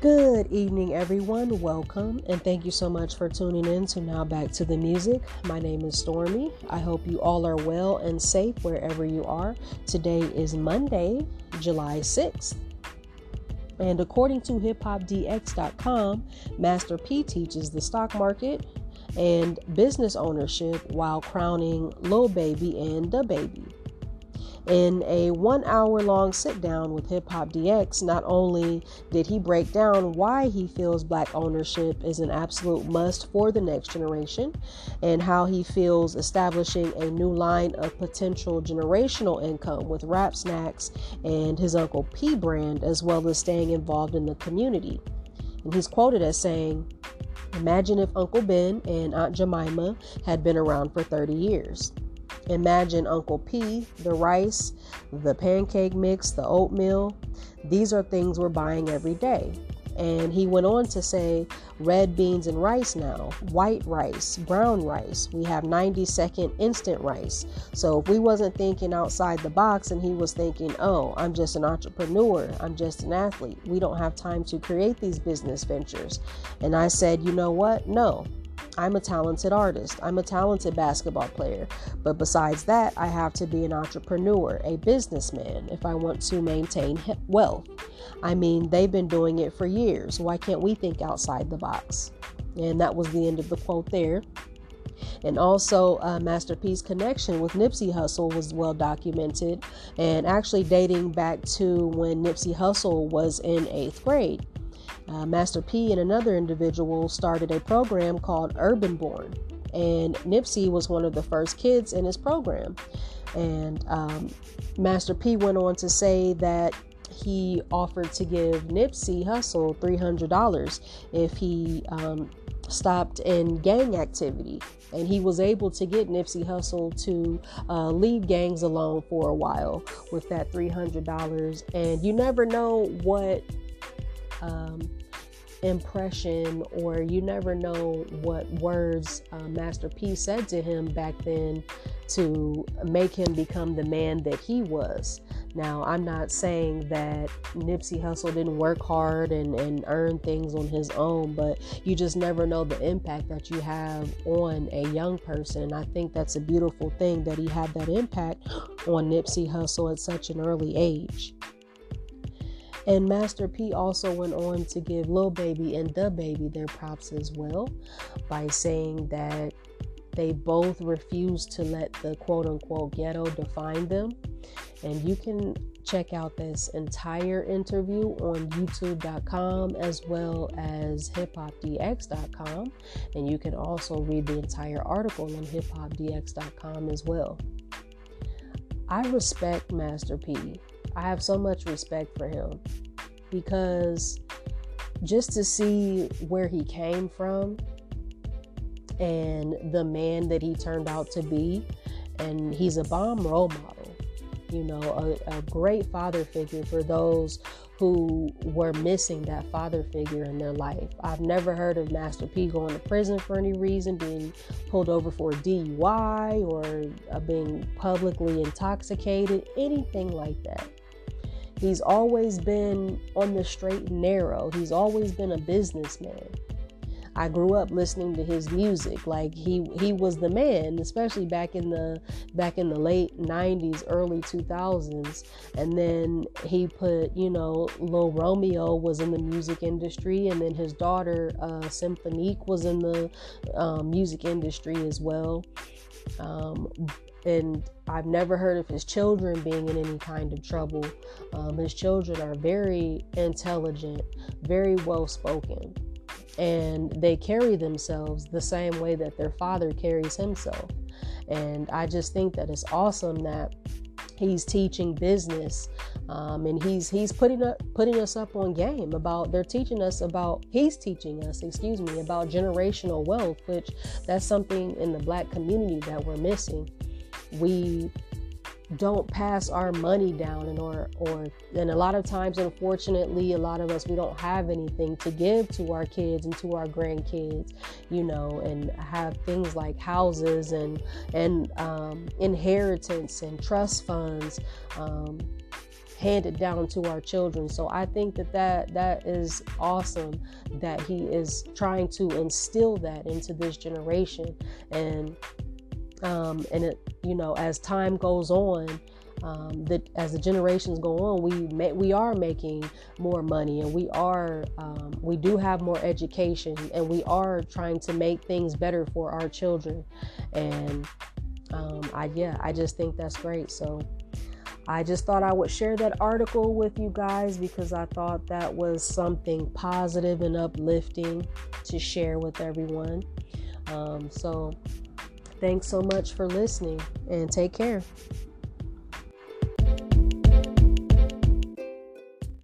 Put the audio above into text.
Good evening, everyone. Welcome, and thank you so much for tuning in to Now Back to the Music. My name is Stormy. I hope you all are well and safe wherever you are. Today is Monday, July 6th. And according to hiphopdx.com, Master P teaches the stock market and business ownership while crowning Lil Baby and DaBaby. In a one hour long sit down with Hip Hop DX, not only did he break down why he feels black ownership is an absolute must for the next generation and how he feels establishing a new line of potential generational income with Rap Snacks and his Uncle P brand, as well as staying involved in the community. And he's quoted as saying, Imagine if Uncle Ben and Aunt Jemima had been around for 30 years. Imagine Uncle P, the rice, the pancake mix, the oatmeal. These are things we're buying every day. And he went on to say red beans and rice now, white rice, brown rice. We have 90 second instant rice. So if we wasn't thinking outside the box and he was thinking, oh, I'm just an entrepreneur, I'm just an athlete, we don't have time to create these business ventures. And I said, you know what? No, I'm a talented artist. I'm a talented basketball player. But besides that, I have to be an entrepreneur, a businessman, if I want to maintain wealth. I mean, they've been doing it for years. Why can't we think outside the box? And that was the end of the quote there. And also, uh, Master P's connection with Nipsey Hussle was well documented and actually dating back to when Nipsey Hussle was in eighth grade. Uh, Master P and another individual started a program called Urban Born, and Nipsey was one of the first kids in his program. And um, Master P went on to say that he offered to give Nipsey Hussle $300 if he um, stopped in gang activity. And he was able to get Nipsey Hussle to uh, leave gangs alone for a while with that $300. And you never know what um, impression, or you never know what words uh, Master P said to him back then to make him become the man that he was. Now, I'm not saying that Nipsey Hussle didn't work hard and, and earn things on his own, but you just never know the impact that you have on a young person. And I think that's a beautiful thing that he had that impact on Nipsey Hussle at such an early age. And Master P also went on to give Lil Baby and the DaBaby their props as well by saying that they both refused to let the quote unquote ghetto define them. And you can check out this entire interview on youtube.com as well as hiphopdx.com. And you can also read the entire article on hiphopdx.com as well. I respect Master P I have so much respect for him because just to see where he came from and the man that he turned out to be, and he's a bomb role model, you know, a, a great father figure for those who were missing that father figure in their life. I've never heard of Master P going to prison for any reason, being pulled over for a DUI or uh, being publicly intoxicated, anything like that. He's always been on the straight and narrow. He's always been a businessman. I grew up listening to his music. Like he he was the man, especially back in the back in the late 90s, early 2000s. And then he put, you know, Lil Romeo was in the music industry, and then his daughter uh, Cymphonique was in the um, music industry as well. Um, and I've never heard of his children being in any kind of trouble. Um, his children are very intelligent, very well spoken, and they carry themselves the same way that their father carries himself. And I just think that it's awesome that he's teaching business um, and he's he's putting up putting us up on game about they're teaching us about he's teaching us excuse me about generational wealth which that's something in the black community that we're missing we don't pass our money down and or or and a lot of times unfortunately a lot of us we don't have anything to give to our kids and to our grandkids you know and have things like houses and and um, inheritance and trust funds um, handed down to our children. So I think that that, that is awesome that he is trying to instill that into this generation. And um, and it, you know, as time goes on, um, that as the generations go on, we may, we are making more money, and we are um, we do have more education, and we are trying to make things better for our children. And um, I yeah, I just think that's great. So I just thought I would share that article with you guys because I thought that was something positive and uplifting to share with everyone. Um, so, thanks so much for listening and take care.